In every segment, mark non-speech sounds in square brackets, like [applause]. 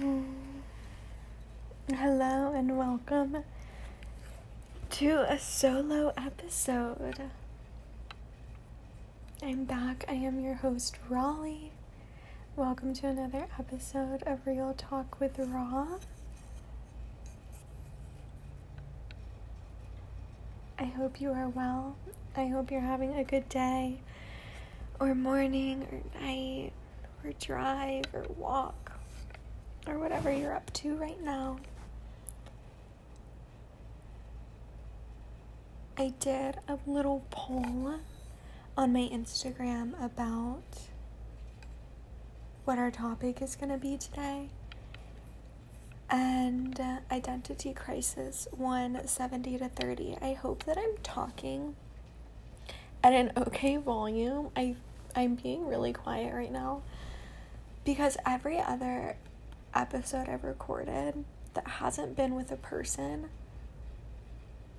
Mm. Hello and welcome to a solo episode. I'm back. I am your host, Raleigh. Welcome to another episode of Real Talk with Raw. I hope you are well. I hope you're having a good day, or morning, or night, or drive, or walk, or whatever you're up to right now. I did a little poll on my Instagram about what our topic is going to be today. And uh, identity crisis 170 to 30. I hope that I'm talking at an okay volume. I I'm being really quiet right now because every other episode I've recorded that hasn't been with a person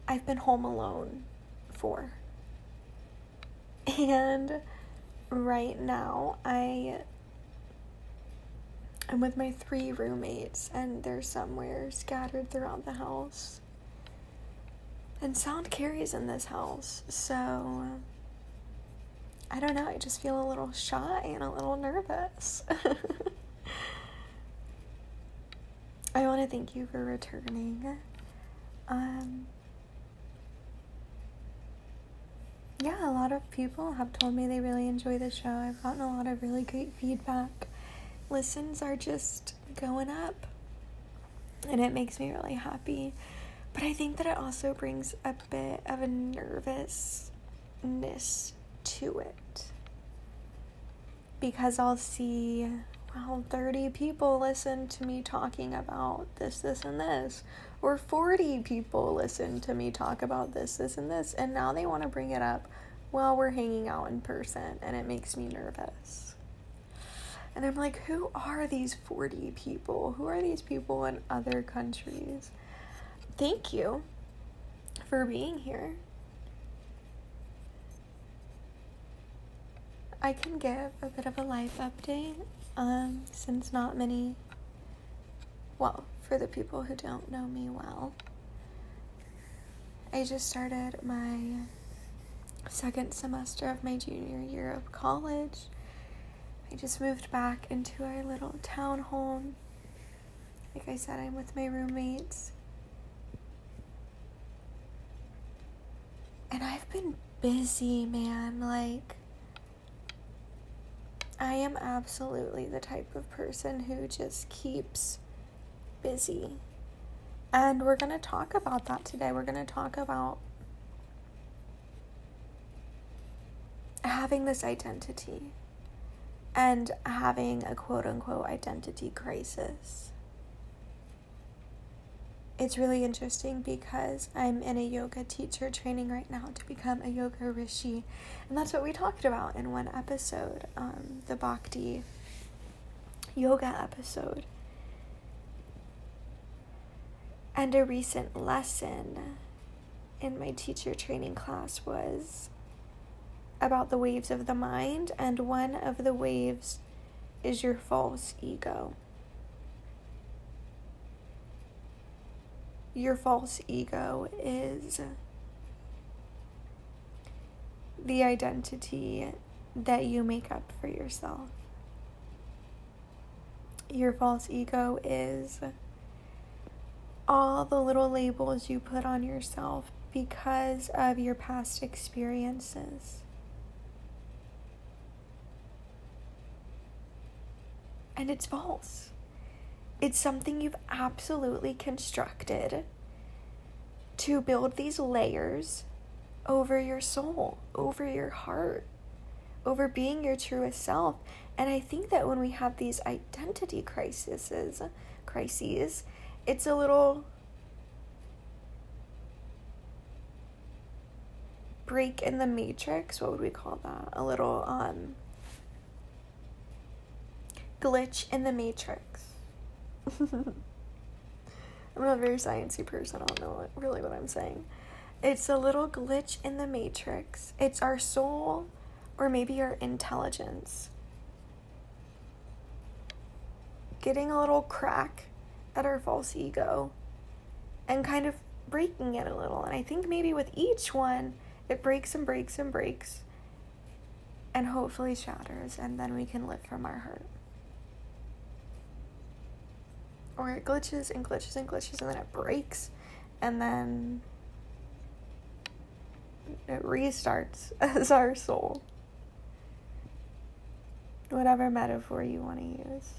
I've been home alone for. And right now I I'm with my three roommates and they're somewhere scattered throughout the house. And sound carries in this house. So I don't know, I just feel a little shy and a little nervous. [laughs] I want to thank you for returning. Um yeah, a lot of people have told me they really enjoy the show. I've gotten a lot of really great feedback. Listens are just going up, and it makes me really happy. But I think that it also brings a bit of a nervousness to it. Because I'll see, well, 30 people listen to me talking about this, this, and this or 40 people listen to me talk about this, this, and this, and now they want to bring it up while we're hanging out in person, and it makes me nervous. And I'm like, who are these 40 people? Who are these people in other countries? Thank you for being here. I can give a bit of a life update um, since not many, well, for the people who don't know me well. I just started my second semester of my junior year of college. I just moved back into our little town home. Like I said, I'm with my roommates. And I've been busy, man. Like, I am absolutely the type of person who just keeps busy. And we're going to talk about that today. We're going to talk about having this identity and having a quote unquote identity crisis. It's really interesting because I'm in a yoga teacher training right now to become a yoga rishi. And that's what we talked about in one episode, um, the Bhakti yoga episode. And a recent lesson in my teacher training class was about the waves of the mind, and one of the waves is your false ego. Your false ego is the identity that you make up for yourself. Your false ego is all the little labels you put on yourself because of your past experiences. And it's false. It's something you've absolutely constructed to build these layers over your soul, over your heart, over being your truest self. And I think that when we have these identity crises, crises, it's a little break in the matrix. What would we call that? A little um glitch in the matrix. I'm not a very sciencey person. I don't know what, really what I'm saying. It's a little glitch in the matrix. It's our soul or maybe our intelligence getting a little crack at our false ego and kind of breaking it a little. And I think maybe with each one, it breaks and breaks and breaks and hopefully shatters, and then we can live from our hurt. Or it glitches and glitches and glitches, and then it breaks, and then it restarts [laughs] as our soul. Whatever metaphor you want to use.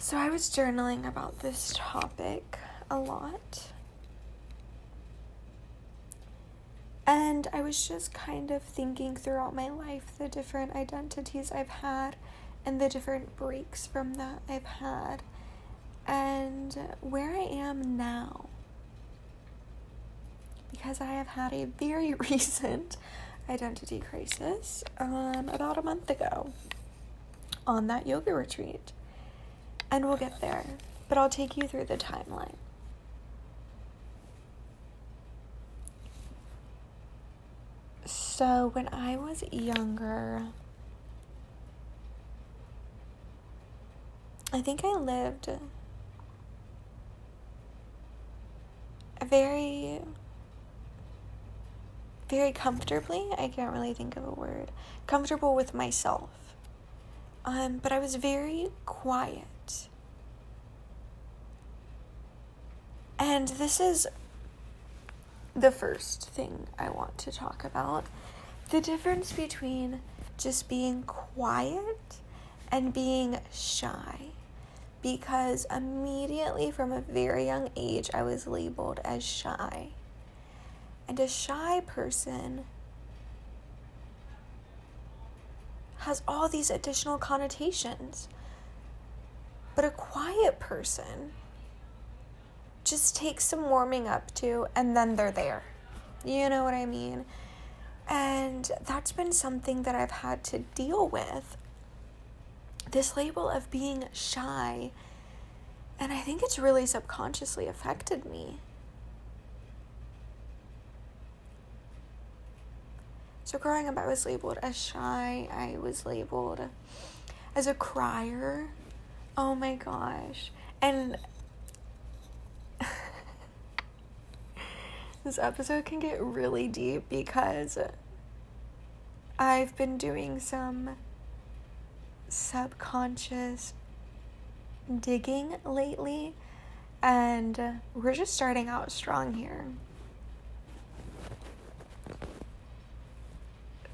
So, I was journaling about this topic a lot. And I was just kind of thinking throughout my life the different identities I've had and the different breaks from that I've had and where I am now. Because I have had a very [laughs] recent identity crisis um, about a month ago on that yoga retreat and we'll get there. But I'll take you through the timeline. So, when I was younger, I think I lived a very, very comfortably. I can't really think of a word. Comfortable with myself. Um, but I was very quiet. And this is the first thing I want to talk about the difference between just being quiet and being shy. Because immediately from a very young age, I was labeled as shy. And a shy person has all these additional connotations. But a quiet person just takes some warming up to, and then they're there. You know what I mean? And that's been something that I've had to deal with. This label of being shy. And I think it's really subconsciously affected me. So, growing up, I was labeled as shy. I was labeled as a crier. Oh my gosh. And this episode can get really deep because I've been doing some subconscious digging lately, and we're just starting out strong here.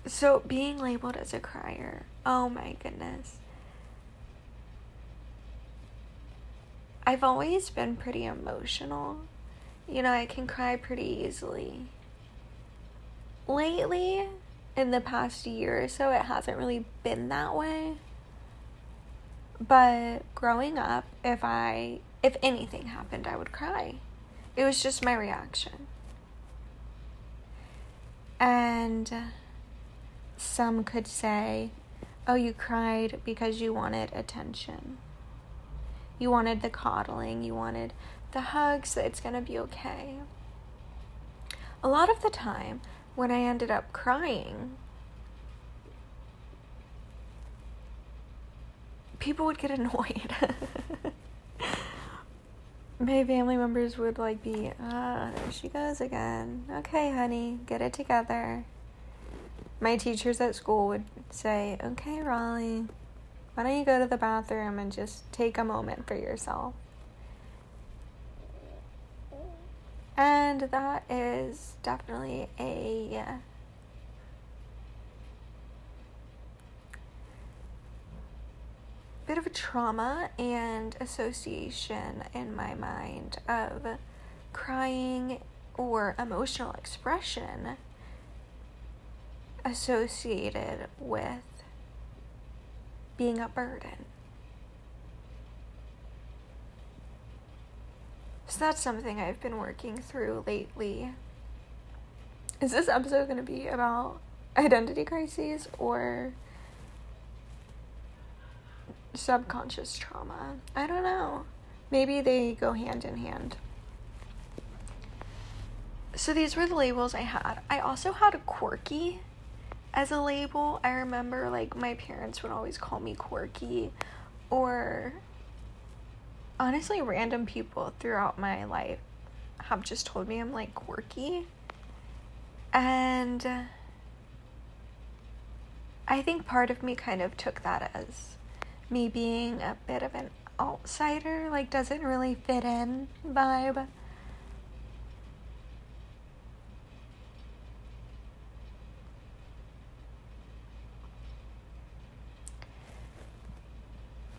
So, being labeled as a crier, oh my goodness. I've always been pretty emotional you know, I can cry pretty easily. Lately, in the past year or so, it hasn't really been that way. But growing up, if I if anything happened, I would cry. It was just my reaction. And some could say, "Oh, you cried because you wanted attention. You wanted the coddling, you wanted the hugs, that it's gonna be okay. A lot of the time, when I ended up crying, people would get annoyed. [laughs] My family members would like be, ah, there she goes again. Okay, honey, get it together. My teachers at school would say, okay, Raleigh, why don't you go to the bathroom and just take a moment for yourself? And that is definitely a bit of a trauma and association in my mind of crying or emotional expression associated with being a burden. So that's something I've been working through lately. Is this episode going to be about identity crises or subconscious trauma? I don't know. Maybe they go hand in hand. So these were the labels I had. I also had a quirky as a label. I remember like my parents would always call me quirky or honestly random people throughout my life have just told me I'm like quirky. And I think part of me kind of took that as me being a bit of an outsider, like doesn't really fit in vibe.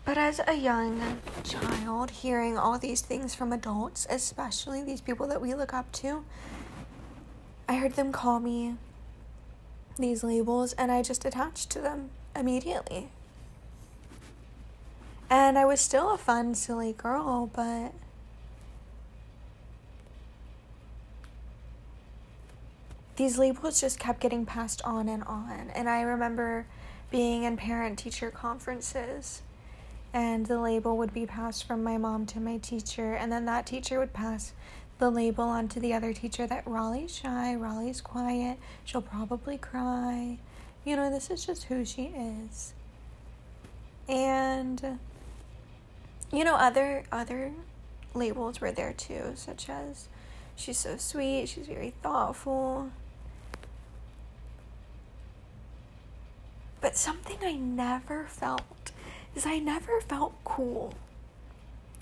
But as a young child, hearing all these things from adults, especially these people that we look up to, I heard them call me these labels and I just attached to them immediately. And I was still a fun, silly girl, but these labels just kept getting passed on and on. And I remember being in parent teacher conferences and the label would be passed from my mom to my teacher and then that teacher would pass the label on to the other teacher that Raleigh's shy, Raleigh's quiet, she'll probably cry. You know, this is just who she is. And you know, other other labels were there too, such as she's so sweet, she's very thoughtful. But something I never felt is I never felt cool.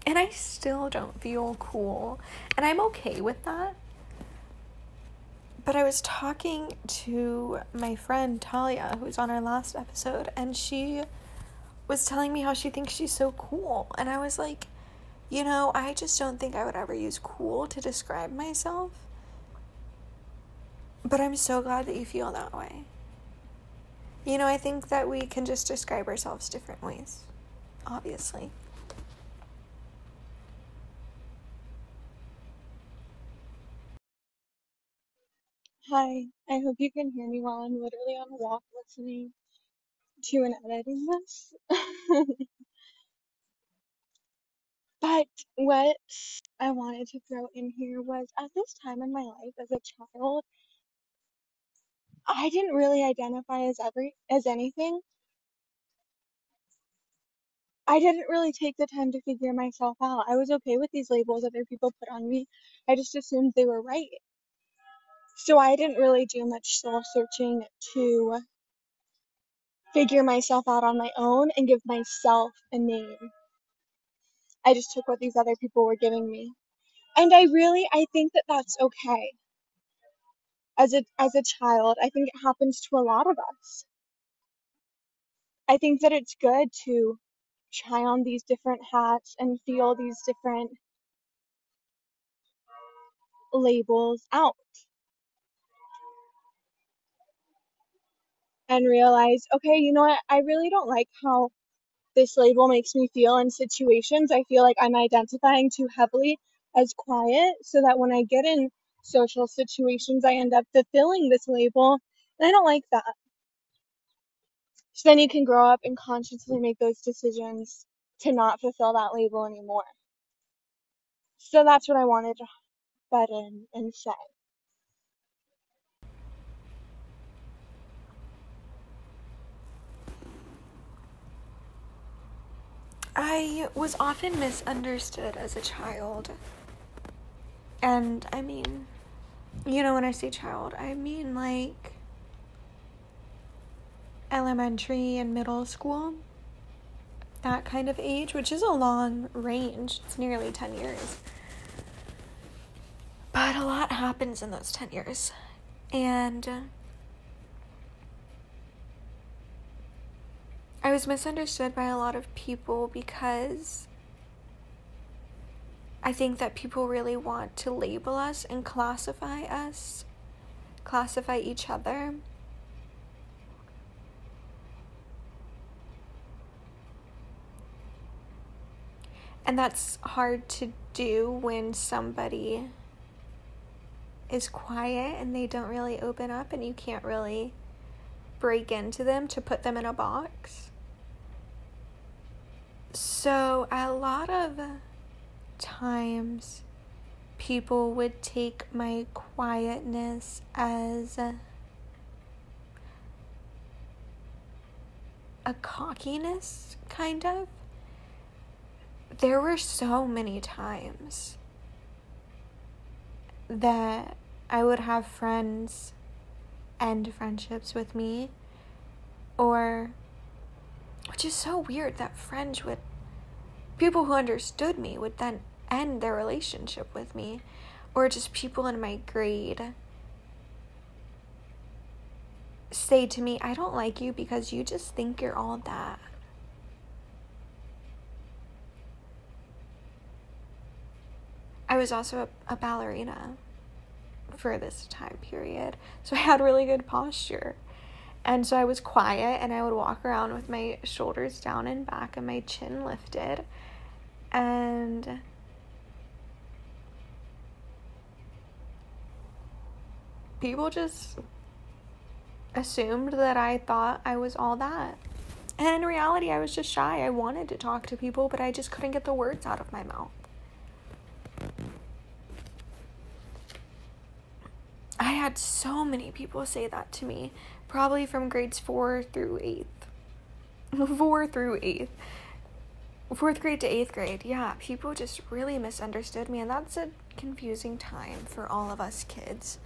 And I still don't feel cool. And I'm okay with that. But I was talking to my friend Talia, who was on our last episode, and she was telling me how she thinks she's so cool. And I was like, you know, I just don't think I would ever use cool to describe myself. But I'm so glad that you feel that way. You know, I think that we can just describe ourselves different ways, obviously. Hi, I hope you can hear me while I'm literally on a walk listening to and editing this. [laughs] But what I wanted to throw in here was at this time in my life as a child, I didn't really identify as every as anything. I didn't really take the time to figure myself out. I was okay with these labels other people put on me. I just assumed they were right. So I didn't really do much soul searching to figure myself out on my own and give myself a name. I just took what these other people were giving me. And I really I think that that's okay. As a as a child, I think it happens to a lot of us. I think that it's good to try on these different hats and feel these different labels out and realize, okay, you know what? I really don't like how this label makes me feel in situations. I feel like I'm identifying too heavily as quiet so that when I get in social situations, I end up fulfilling this label. And I don't like that. So then you can grow up and consciously make those decisions to not fulfill that label anymore. So that's what I wanted to butt in and say. I was often misunderstood as a child. And I mean, you know, when I say child, I mean like elementary and middle school. That kind of age, which is a long range. It's nearly 10 years. But a lot happens in those 10 years. And uh, I was misunderstood by a lot of people because I think that people really want to label us and classify us, classify each other. And that's hard to do when somebody is quiet and they don't really open up and you can't really break into them to put them in a box. So, a lot of times, people would take my quietness as a cockiness, kind of. There were so many times that I would have friends end friendships with me, or, which is so weird that friends would, people who understood me would then end their relationship with me, or just people in my grade say to me, I don't like you because you just think you're all that. I was also a, a, ballerina for this time period, so I had really good posture. And so I was quiet and I would walk around with my shoulders down and back and my chin lifted. And people just assumed that I thought I was all that. And in reality, I was just shy. I wanted to talk to people, but I just couldn't get the words out of my mouth. I had so many people say that to me, probably from grades four through eighth. [laughs] four through eighth. Fourth grade to eighth grade. Yeah, people just really misunderstood me, and that's a confusing time for all of us kids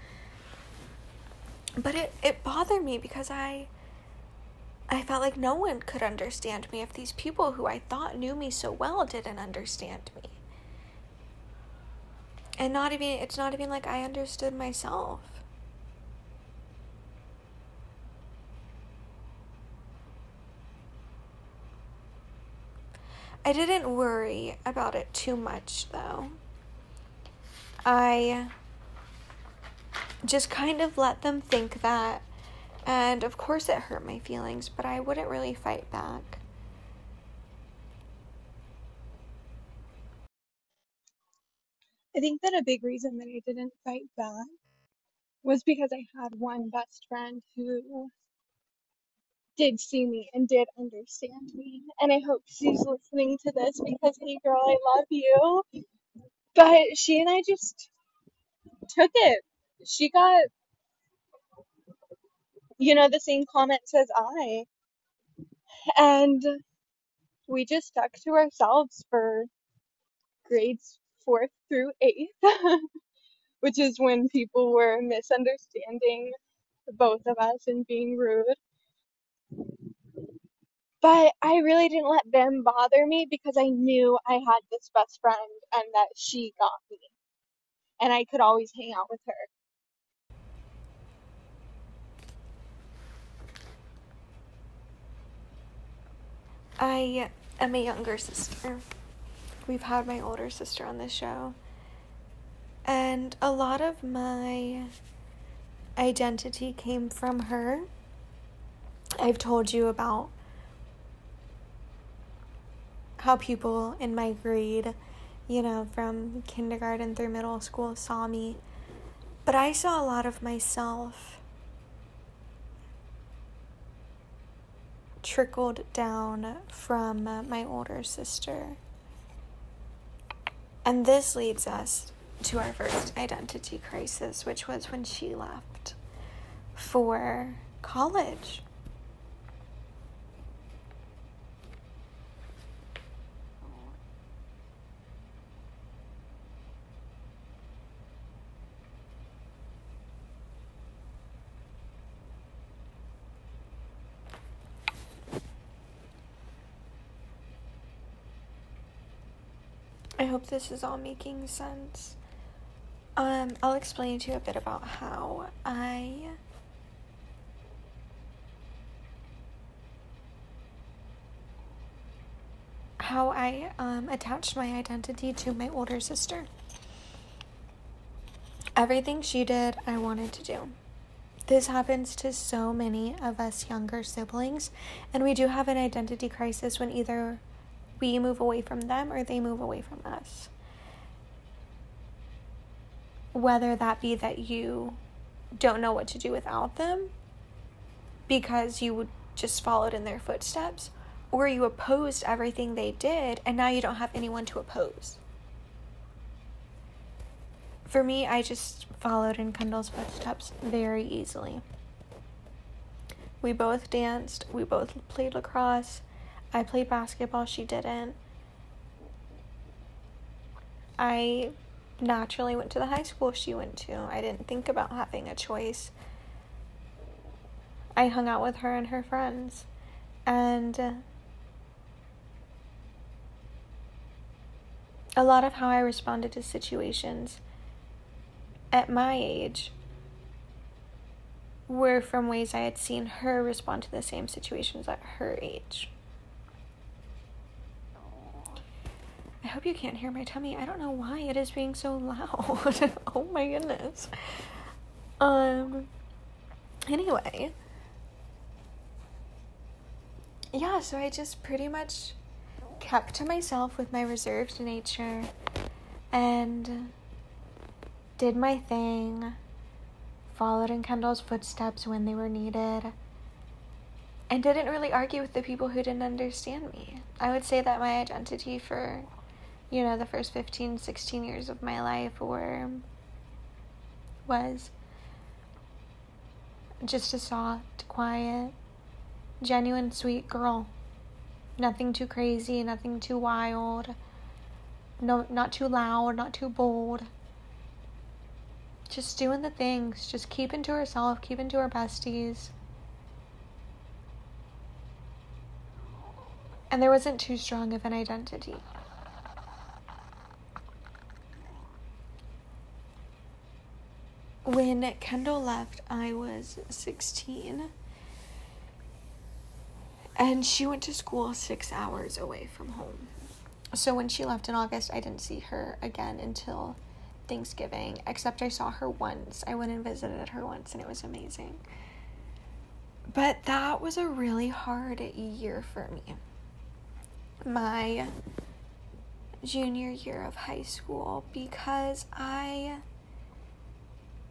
but it, it bothered me because I I felt like no one could understand me if these people who I thought knew me so well didn't understand me. And not even it's not even like I understood myself. I didn't worry about it too much though. I just kind of let them think that. And of course, it hurt my feelings, but I wouldn't really fight back. I think that a big reason that I didn't fight back was because I had one best friend who did see me and did understand me. And I hope she's listening to this because, hey, girl, I love you. But she and I just took it she got, you know, the same comments as I. And we just stuck to ourselves for grades fourth through eighth, [laughs] which is when people were misunderstanding both of us and being rude. But I really didn't let them bother me because I knew I had this best friend and that she got me. And I could always hang out with her. I am a younger sister. We've had my older sister on this show. And a lot of my identity came from her. I've told you about how people in my grade, you know, from kindergarten through middle school saw me. But I saw a lot of myself trickled down from uh, my older sister. And this leads us to our first identity crisis, which was when she left for college. I hope this is all making sense. Um, I'll explain to you a bit about how I how I um, attached my identity to my older sister. Everything she did, I wanted to do. This happens to so many of us younger siblings, and we do have an identity crisis when either we move away from them or they move away from us. Whether that be that you don't know what to do without them because you just followed in their footsteps, or you opposed everything they did and now you don't have anyone to oppose. For me, I just followed in Kendall's footsteps very easily. We both danced. We both played lacrosse. I played basketball. She didn't. I naturally went to the high school she went to. I didn't think about having a choice. I hung out with her and her friends. And a lot of how I responded to situations at my age were from ways I had seen her respond to the same situations at her age. I hope you can't hear my tummy. I don't know why it is being so loud. [laughs] oh my goodness. Um anyway. Yeah, so I just pretty much kept to myself with my reserved nature and did my thing followed in Kendall's footsteps when they were needed, and didn't really argue with the people who didn't understand me. I would say that my identity for, you know, the first 15, 16 years of my life were, was just a soft, quiet, genuine, sweet girl. Nothing too crazy, nothing too wild, no, not too loud, not too bold just doing the things, just keeping to herself, keeping to her besties. And there wasn't too strong of an identity. When Kendall left, I was 16. And she went to school six hours away from home. So when she left in August, I didn't see her again until Thanksgiving, except I saw her once. I went and visited her once, and it was amazing. But that was a really hard year for me. My junior year of high school because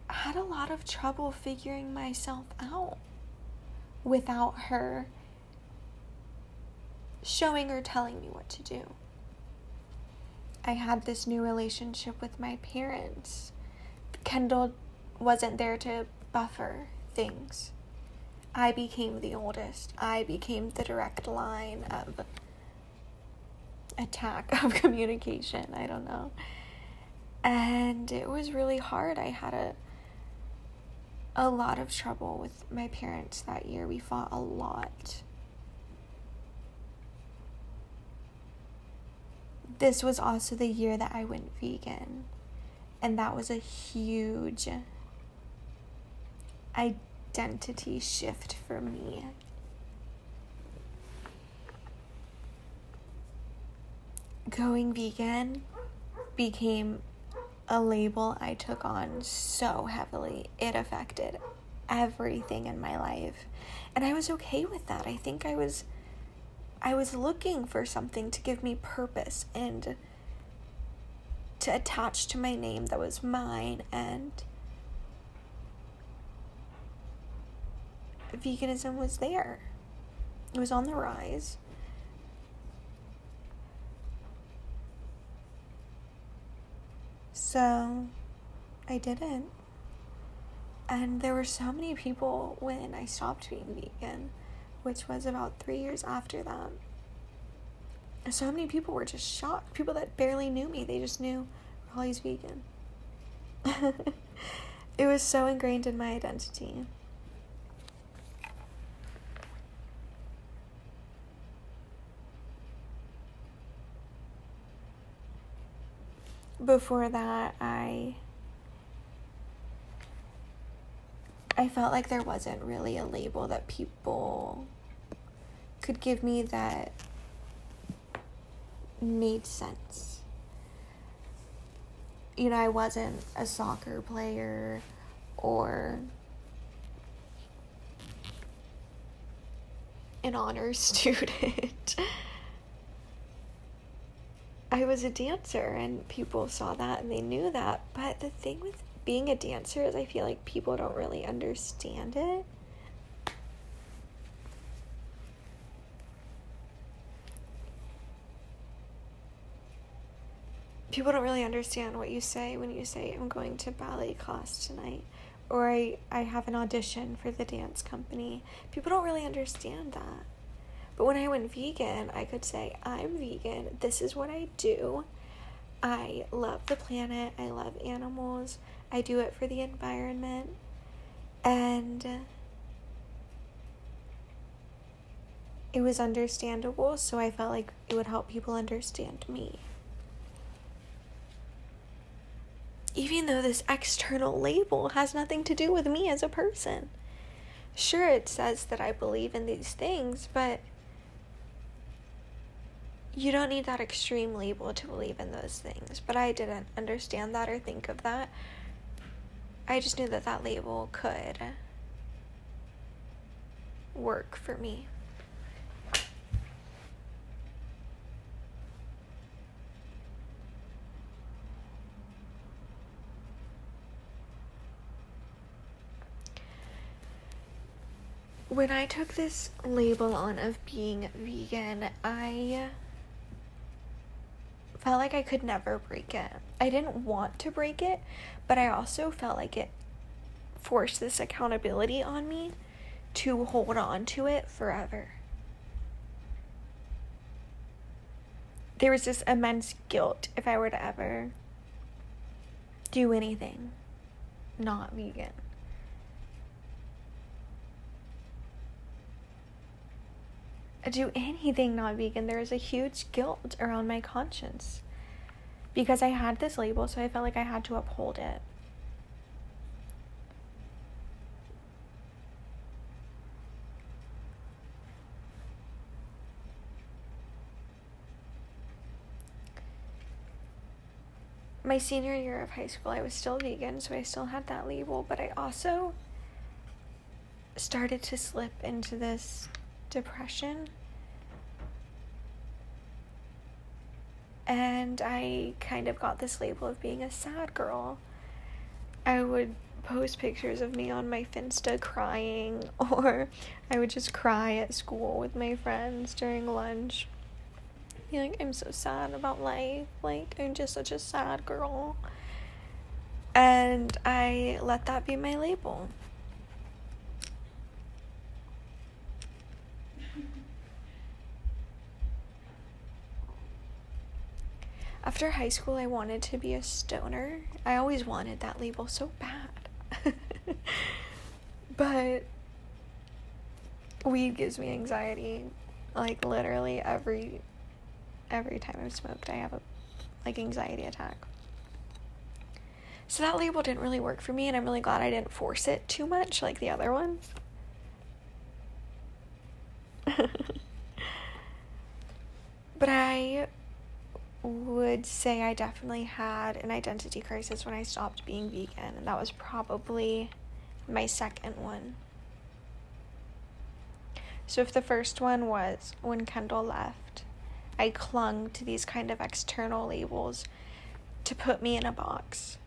I had a lot of trouble figuring myself out without her showing or telling me what to do. I had this new relationship with my parents. Kendall wasn't there to buffer things. I became the oldest. I became the direct line of attack [laughs] of communication. I don't know. And it was really hard. I had a a lot of trouble with my parents that year. We fought a lot. this was also the year that I went vegan. And that was a huge identity shift for me. Going vegan became a label I took on so heavily. It affected everything in my life. And I was okay with that. I think I was I was looking for something to give me purpose and to attach to my name that was mine and veganism was there. It was on the rise. So I didn't. And there were so many people when I stopped being vegan which was about three years after that. So many people were just shocked. People that barely knew me, they just knew Raleigh's vegan. [laughs] it was so ingrained in my identity. Before that, I I felt like there wasn't really a label that people could give me that made sense. You know, I wasn't a soccer player or an honor [laughs] student. I was a dancer and people saw that and they knew that. But the thing with being a dancer is I feel like people don't really understand it. people don't really understand what you say when you say, I'm going to ballet class tonight, or I, I have an audition for the dance company. People don't really understand that. But when I went vegan, I could say, I'm vegan, this is what I do. I love the planet, I love animals, I do it for the environment, and it was understandable, so I felt like it would help people understand me. Even though this external label has nothing to do with me as a person. Sure, it says that I believe in these things, but you don't need that extreme label to believe in those things. But I didn't understand that or think of that. I just knew that that label could work for me. when I took this label on of being vegan, I felt like I could never break it. I didn't want to break it, but I also felt like it forced this accountability on me to hold on to it forever. There was this immense guilt if I were to ever do anything not vegan. Do anything not vegan, there was a huge guilt around my conscience because I had this label, so I felt like I had to uphold it. My senior year of high school, I was still vegan, so I still had that label, but I also started to slip into this depression. And I kind of got this label of being a sad girl. I would post pictures of me on my Finsta crying, [laughs] or I would just cry at school with my friends during lunch. Be like, I'm so sad about life. Like, I'm just such a sad girl. And I let that be my label. After high school, I wanted to be a stoner. I always wanted that label so bad. [laughs] but weed gives me anxiety. Like literally every every time I've smoked, I have a like anxiety attack. So that label didn't really work for me, and I'm really glad I didn't force it too much like the other ones. [laughs] but I would say I definitely had an identity crisis when I stopped being vegan, and that was probably my second one. So, if the first one was when Kendall left, I clung to these kind of external labels to put me in a box.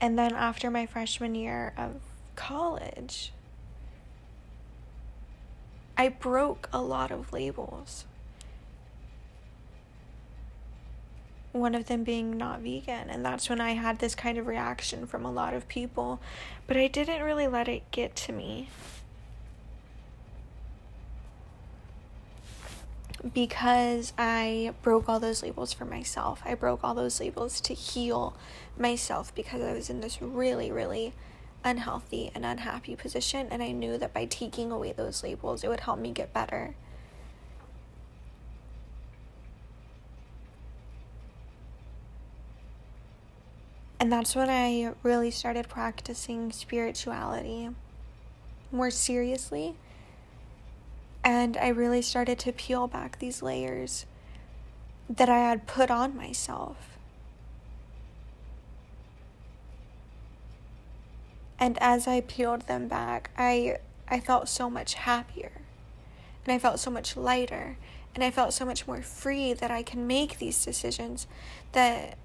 And then after my freshman year of college, I broke a lot of labels. One of them being not vegan and that's when I had this kind of reaction from a lot of people but I didn't really let it get to me because I broke all those labels for myself. I broke all those labels to heal myself because I was in this really really unhealthy and unhappy position and I knew that by taking away those labels it would help me get better. And that's when I really started practicing spirituality more seriously. And I really started to peel back these layers that I had put on myself. And as I peeled them back, I I felt so much happier. And I felt so much lighter. And I felt so much more free that I can make these decisions that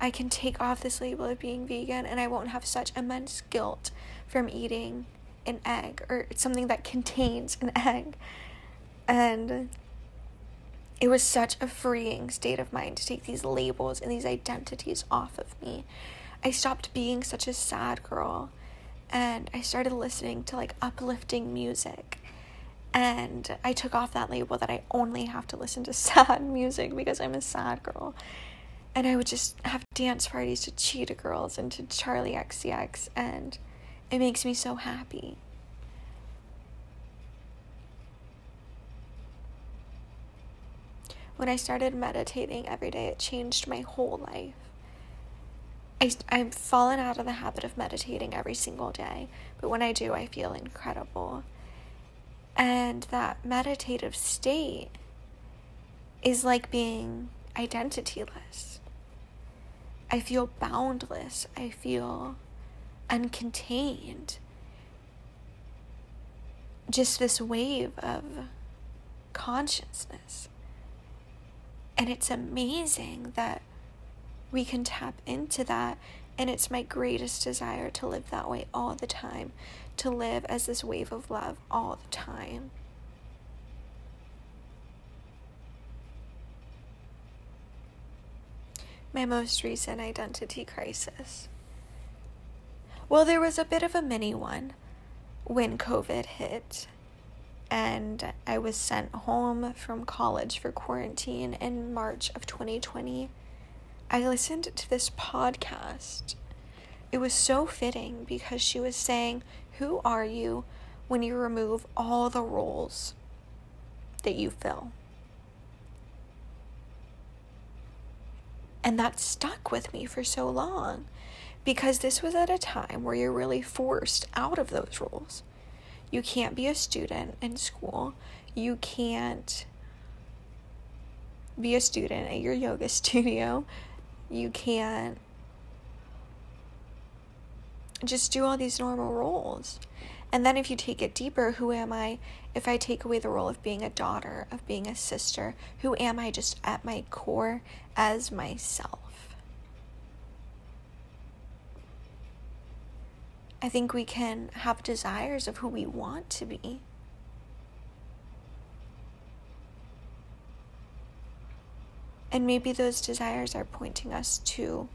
I can take off this label of being vegan and I won't have such immense guilt from eating an egg or something that contains an egg. And it was such a freeing state of mind to take these labels and these identities off of me. I stopped being such a sad girl and I started listening to like uplifting music. And I took off that label that I only have to listen to [laughs] sad music because I'm a sad girl. And I would just have dance parties to Cheetah Girls and to Charli XCX, and it makes me so happy. When I started meditating every day, it changed my whole life. I, I've fallen out of the habit of meditating every single day, but when I do, I feel incredible. And that meditative state is like being identityless. I feel boundless. I feel uncontained. Just this wave of consciousness. And it's amazing that we can tap into that. And it's my greatest desire to live that way all the time, to live as this wave of love all the time. My most recent identity crisis. Well, there was a bit of a mini one when COVID hit, and I was sent home from college for quarantine in March of 2020. I listened to this podcast. It was so fitting because she was saying, Who are you when you remove all the roles that you fill? And that stuck with me for so long because this was at a time where you're really forced out of those roles. You can't be a student in school. You can't be a student at your yoga [laughs] studio you can't just do all these normal roles. And then if you take it deeper, who am I if I take away the role of being a daughter, of being a sister? Who am I just at my core as myself? I think we can have desires of who we want to be. And maybe those desires are pointing us to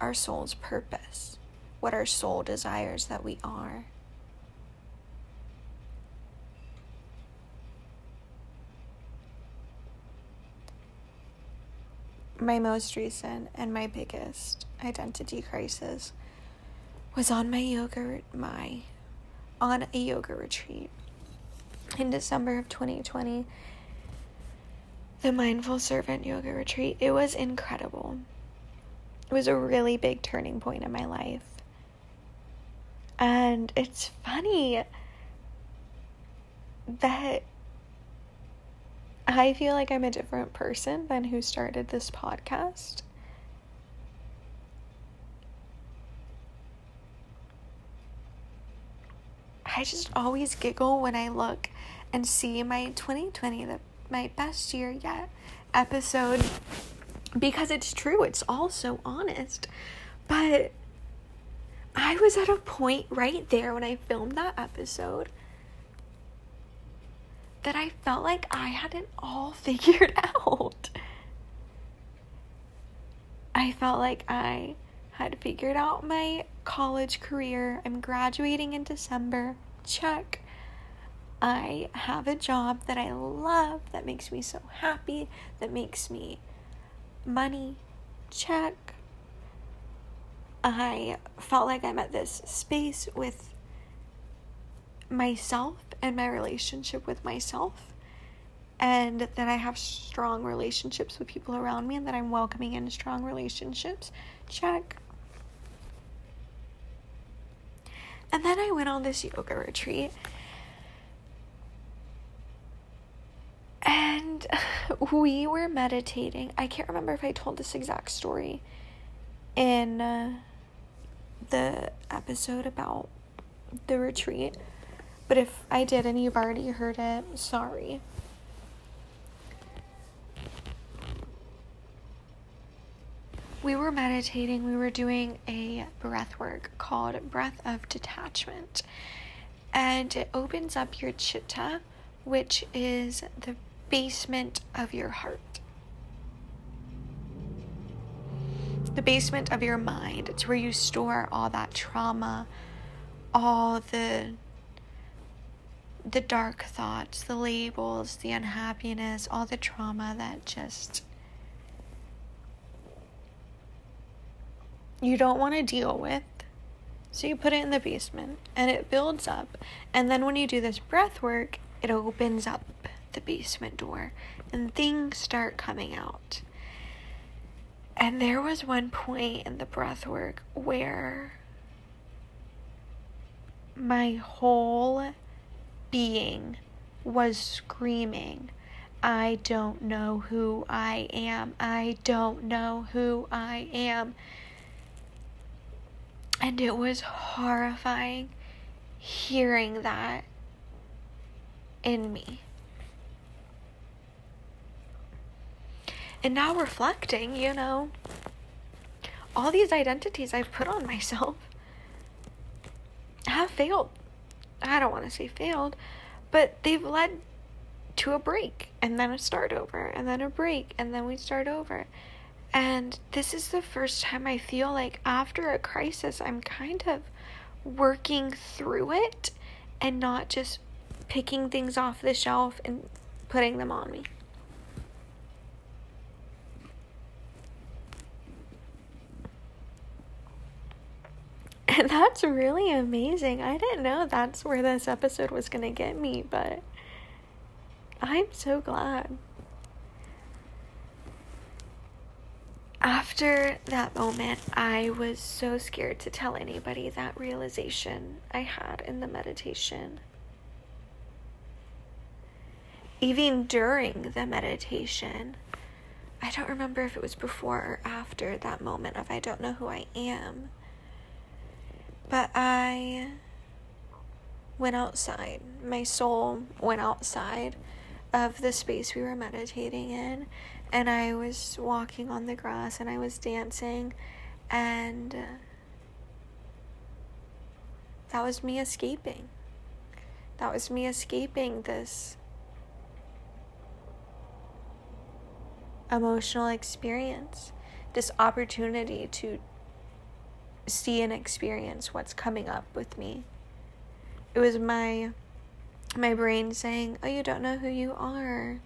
our soul's purpose, what our soul desires that we are. My most recent and my biggest identity crisis was on my yoga my on a yoga retreat in December of 2020 the Mindful Servant Yoga Retreat. It was incredible. It was a really big turning point in my life. And it's funny that I feel like I'm a different person than who started this podcast. I just always giggle when I look and see my 2020, the my best year yet episode because it's true, it's all so honest. But I was at a point right there when I filmed that episode that I felt like I had it all [laughs] figured out. I felt like I had figured out my college career. I'm graduating in December. Check. I have a job that I love, that makes me so happy, that makes me money. Check. I felt like I'm at this space with myself and my relationship with myself, and that I have strong relationships with people around me, and that I'm welcoming in strong relationships. Check. And then I went on this yoga retreat And [laughs] we were meditating. I can't remember if I told this exact story in uh, the episode about the retreat. But if I did and you've already heard it, sorry. We were meditating, we were doing a breath work called Breath of Detachment. And it opens up your chitta, which is the basement of your heart. the basement of your mind. It's where you store all that trauma, all the the dark thoughts, the labels, the unhappiness, all the trauma that just you don't want to deal with. So you put it in the basement and it builds up. And then when you do this breath work, it opens up the basement door and things start coming out. And there was one point in the breath work where my whole being was screaming, I don't know who I am. I don't know who I am. And it was horrifying hearing that in me. And now reflecting, you know, all these identities I've put on myself have failed. I don't want to say failed, but they've led to a break and then a start over and then a break and then we start over. And this is the first time I feel like after a crisis, I'm kind of working through it and not just picking things off the shelf and putting them on me. And [laughs] that's really amazing. I didn't know that's where this episode was going to get me, but I'm so glad. After that moment, I was so scared to tell anybody that realization I had in the meditation. Even during the meditation, I don't remember if it was before or after that moment of I don't know who I am. But I went outside. My soul went outside of the space we were meditating in. And I was walking on the grass and I was dancing. And uh, that was me escaping. That was me escaping this emotional experience, this opportunity to see and experience what's coming up with me. It was my my brain saying, "Oh, you don't know who you are."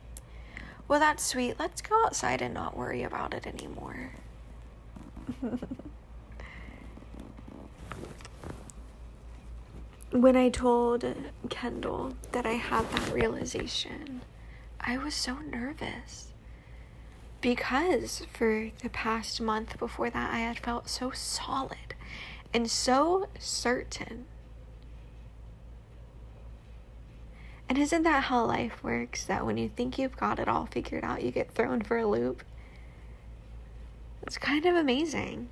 Well, that's sweet. Let's go outside and not worry about it anymore. [laughs] when I told Kendall that I had that realization, I was so nervous because for the past month before that, I had felt so solid and so certain. And isn't that how life works? That when you think you've got it all figured out, you get thrown for a loop? It's kind of amazing.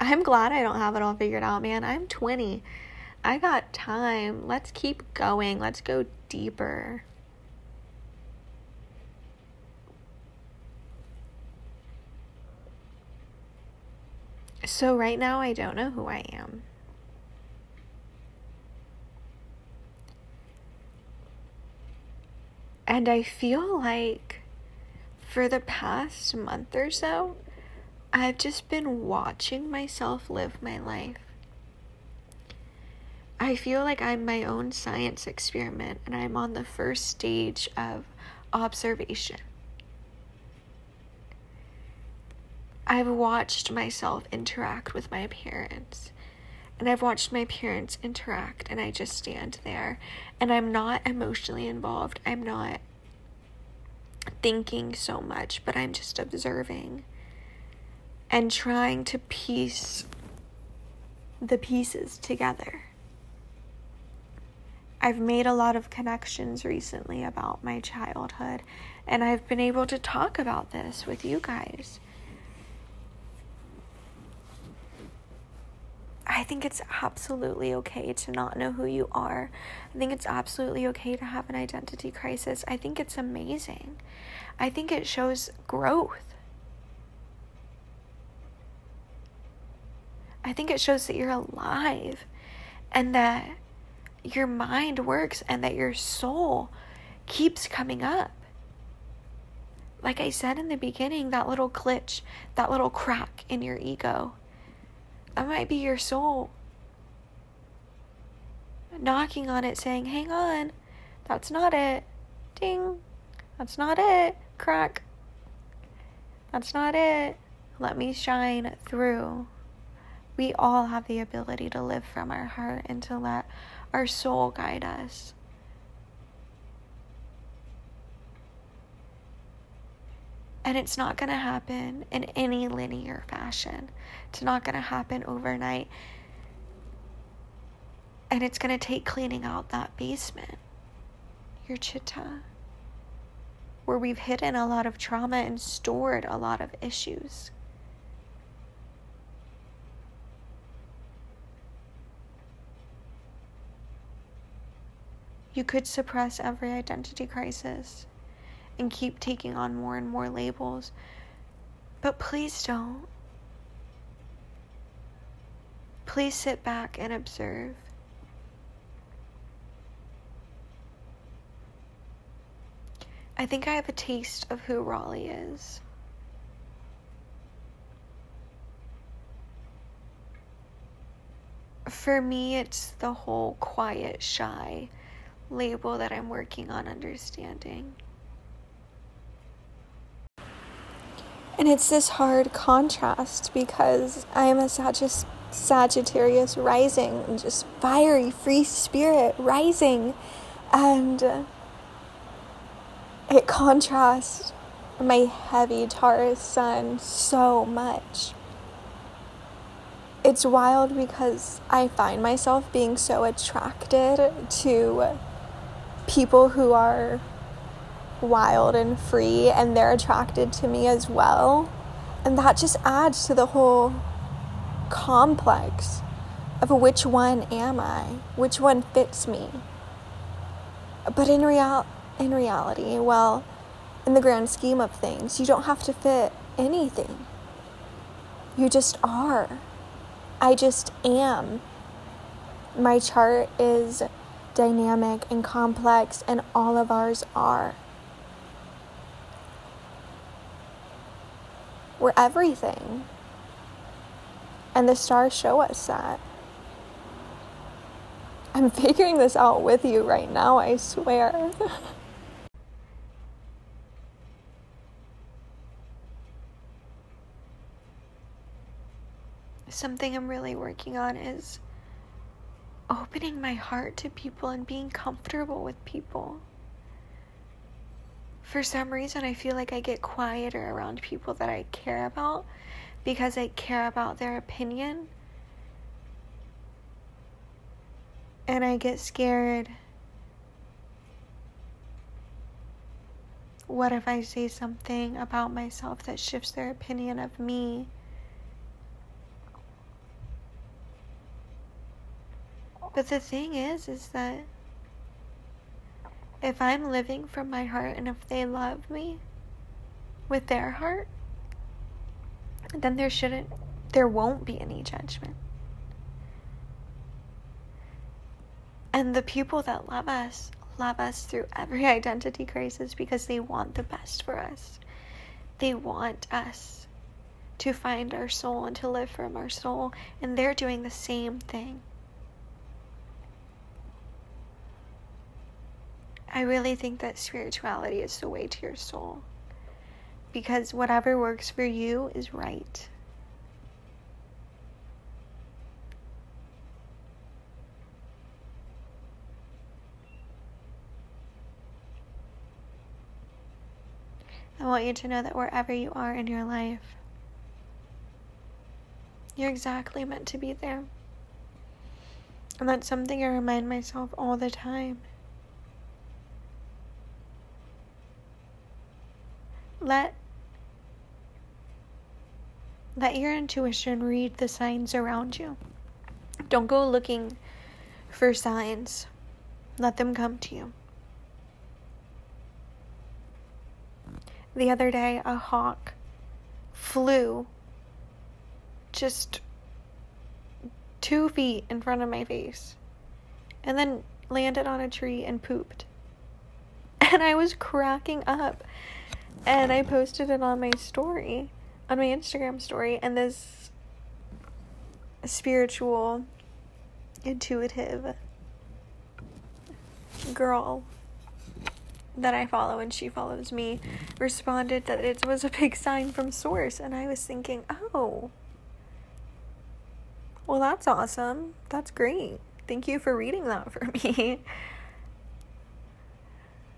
I'm glad I don't have it all figured out, man. I'm 20. I got time. Let's keep going. Let's go deeper. So, right now, I don't know who I am. And I feel like for the past month or so, I've just been watching myself live my life. I feel like I'm my own science experiment and I'm on the first stage of observation. I've watched myself interact with my parents. And I've watched my parents interact, and I just stand there. And I'm not emotionally involved. I'm not thinking so much, but I'm just observing and trying to piece the pieces together. I've made a lot of connections recently about my childhood, and I've been able to talk about this with you guys. I think it's absolutely okay to not know who you are. I think it's absolutely okay to have an identity crisis. I think it's amazing. I think it shows growth. I think it shows that you're alive and that your mind works and that your soul keeps coming up. like I said in the beginning, that little glitch, that little crack in your ego, that might be your soul knocking on it saying, Hang on, that's not it. Ding, that's not it. Crack, that's not it. Let me shine through. We all have the ability to live from our heart and to let our soul guide us. And it's not going to happen in any linear fashion. It's not going to happen overnight. And it's going to take cleaning out that basement, your chitta, where we've hidden a lot of trauma and stored a lot of issues. You could suppress every identity crisis and keep taking on more and more labels. But please don't. Please sit back and observe. I think I have a taste of who Raleigh is. For me, it's the whole quiet, shy label that I'm working on understanding. And it's this hard contrast because I am a Sagittarius, Sagittarius rising, just fiery, free spirit rising. And it contrasts my heavy Taurus sun so much. It's wild because I find myself being so attracted to people who are wild and free and they're attracted to me as well. And that just adds to the whole complex of which one am I? Which one fits me? But in real in reality, well, in the grand scheme of things, you don't have to fit anything. You just are. I just am. My chart is dynamic and complex, and all of ours are. We're everything. And the stars show us that. I'm [laughs] figuring this out with you right now, I swear. [laughs] Something I'm really working on is opening my heart to people and being comfortable with people. For some reason, I feel like I get quieter around people that I care about because I care about their opinion. And I get scared. What if I say something about myself that shifts their opinion of me? But the thing is, is that if I'm living from my heart and if they love me with their heart, then there shouldn't, there won't be any judgment. And the people that love us, love us through every [laughs] identity crisis because they want the best for us. They want us to find our soul and to live from our soul, and they're doing the same thing. I really think that spirituality is the way to your soul. Because whatever works for you is right. I want you to know that wherever you are in your life, you're exactly meant to be there. And that's something I remind myself all the time. Let let your intuition read the signs around you. Don't go looking for signs. Let them come to you. The other day, a hawk flew just two feet in front of my face and then landed on a tree and pooped. [laughs] And I was cracking up and I posted it on my story, on my Instagram story, and this spiritual, intuitive girl that I follow and she follows me responded that it was a big sign from source and I was thinking, "Oh. Well, that's awesome. That's great. Thank you for reading that for [laughs] me."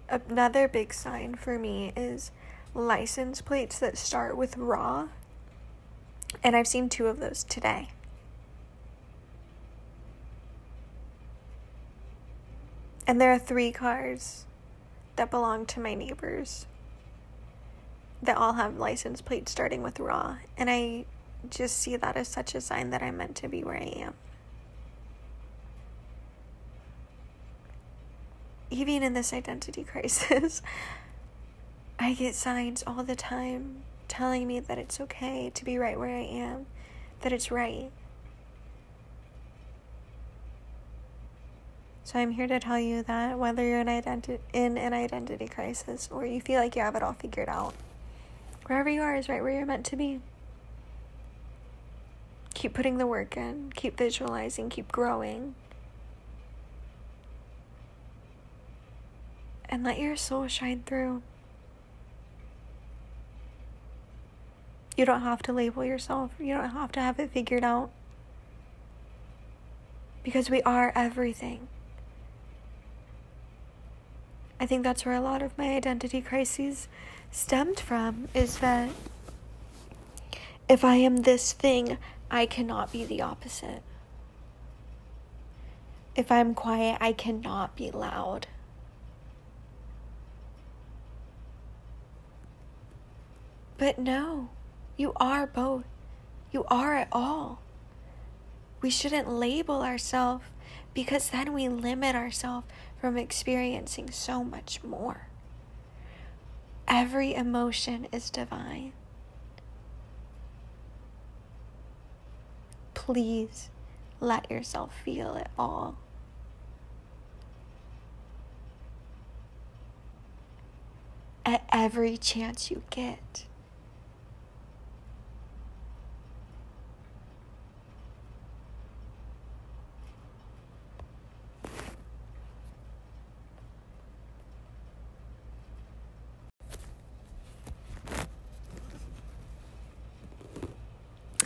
Another big sign for me is license plates that start with raw. And I've seen two of those today. And there are three cars that belong to my neighbors that all have license plates starting with raw. And I just see that as such a sign that I'm meant to be where I am. Even in this identity [laughs] crisis, I get signs all the time telling me that it's okay to be right where I am, that it's right. So I'm here to tell you that whether you're in, identi- in an identity crisis or you feel like you have it all figured out, wherever you are is right where you're meant to be. Keep putting the work in, keep visualizing, keep growing. And let your soul shine through. You don't have to label yourself, you don't have to have it figured out. Because we are everything. I think that's where a lot of my identity crises stemmed from is that if I am this thing, I cannot be the opposite. If I'm quiet, I cannot be loud. But no, you are both. You are it all. We shouldn't label ourselves because then we limit ourselves from experiencing so much more. Every emotion is divine. Please let yourself feel it all. At every chance you get.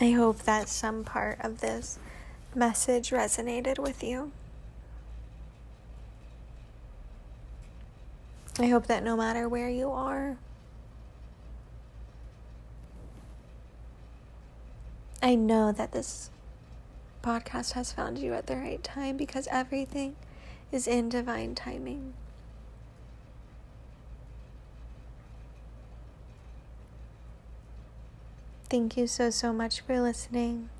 I hope that some part of this message resonated with you. I hope that no matter where you are, I know that this podcast has found you at the right time because everything is in divine timing. Thank you so, so much for listening.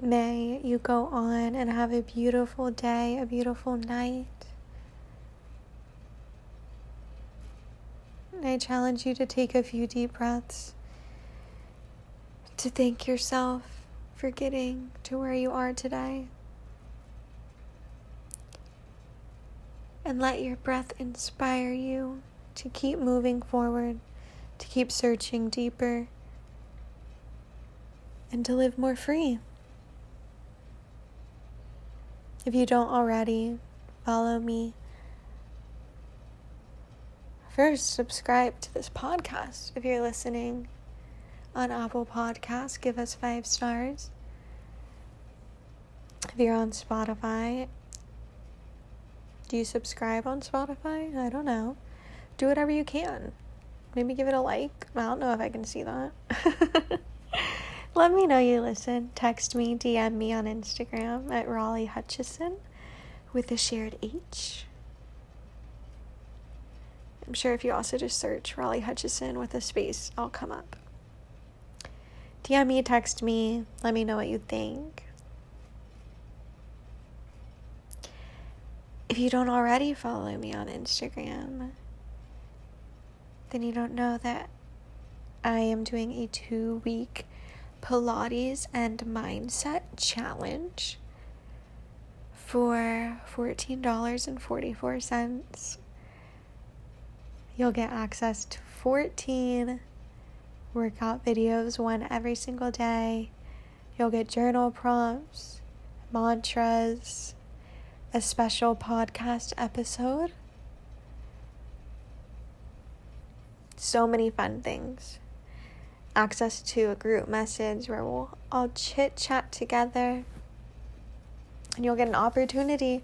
May you go on and have a beautiful day, a beautiful night. I challenge you to take a few deep breaths, to thank yourself for getting to where you are today. And let your breath inspire you to keep moving forward, to keep searching deeper, and to live more free. If you don't already, follow me. First, subscribe to this podcast if you're listening on Apple Podcasts. Give us five stars. If you're on Spotify, do you subscribe on Spotify? I don't know do whatever you can. Maybe give it a like. I don't know if I can see that. [laughs] Let me know you listen. Text me, DM me on Instagram at Raleigh Hutchison with a shared H. I'm sure if you also just search Raleigh Hutchison with a space, I'll come up. DM me, text me, let me know what you think. If you don't already follow me on Instagram, then you don't know that I am doing a two week Pilates and mindset challenge for $14.44. You'll get access to 14 workout videos, one every single day. You'll get journal prompts, mantras, a special podcast episode. So many fun things. Access to a group message where we'll all chit chat together. And you'll get an opportunity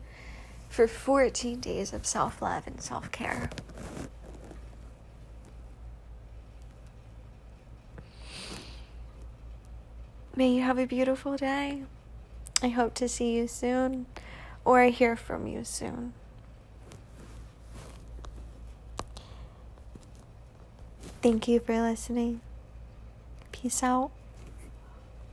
for 14 days of self love and self care. May you have a beautiful day. I hope to see you soon or hear from you soon. Thank you for listening. Peace out.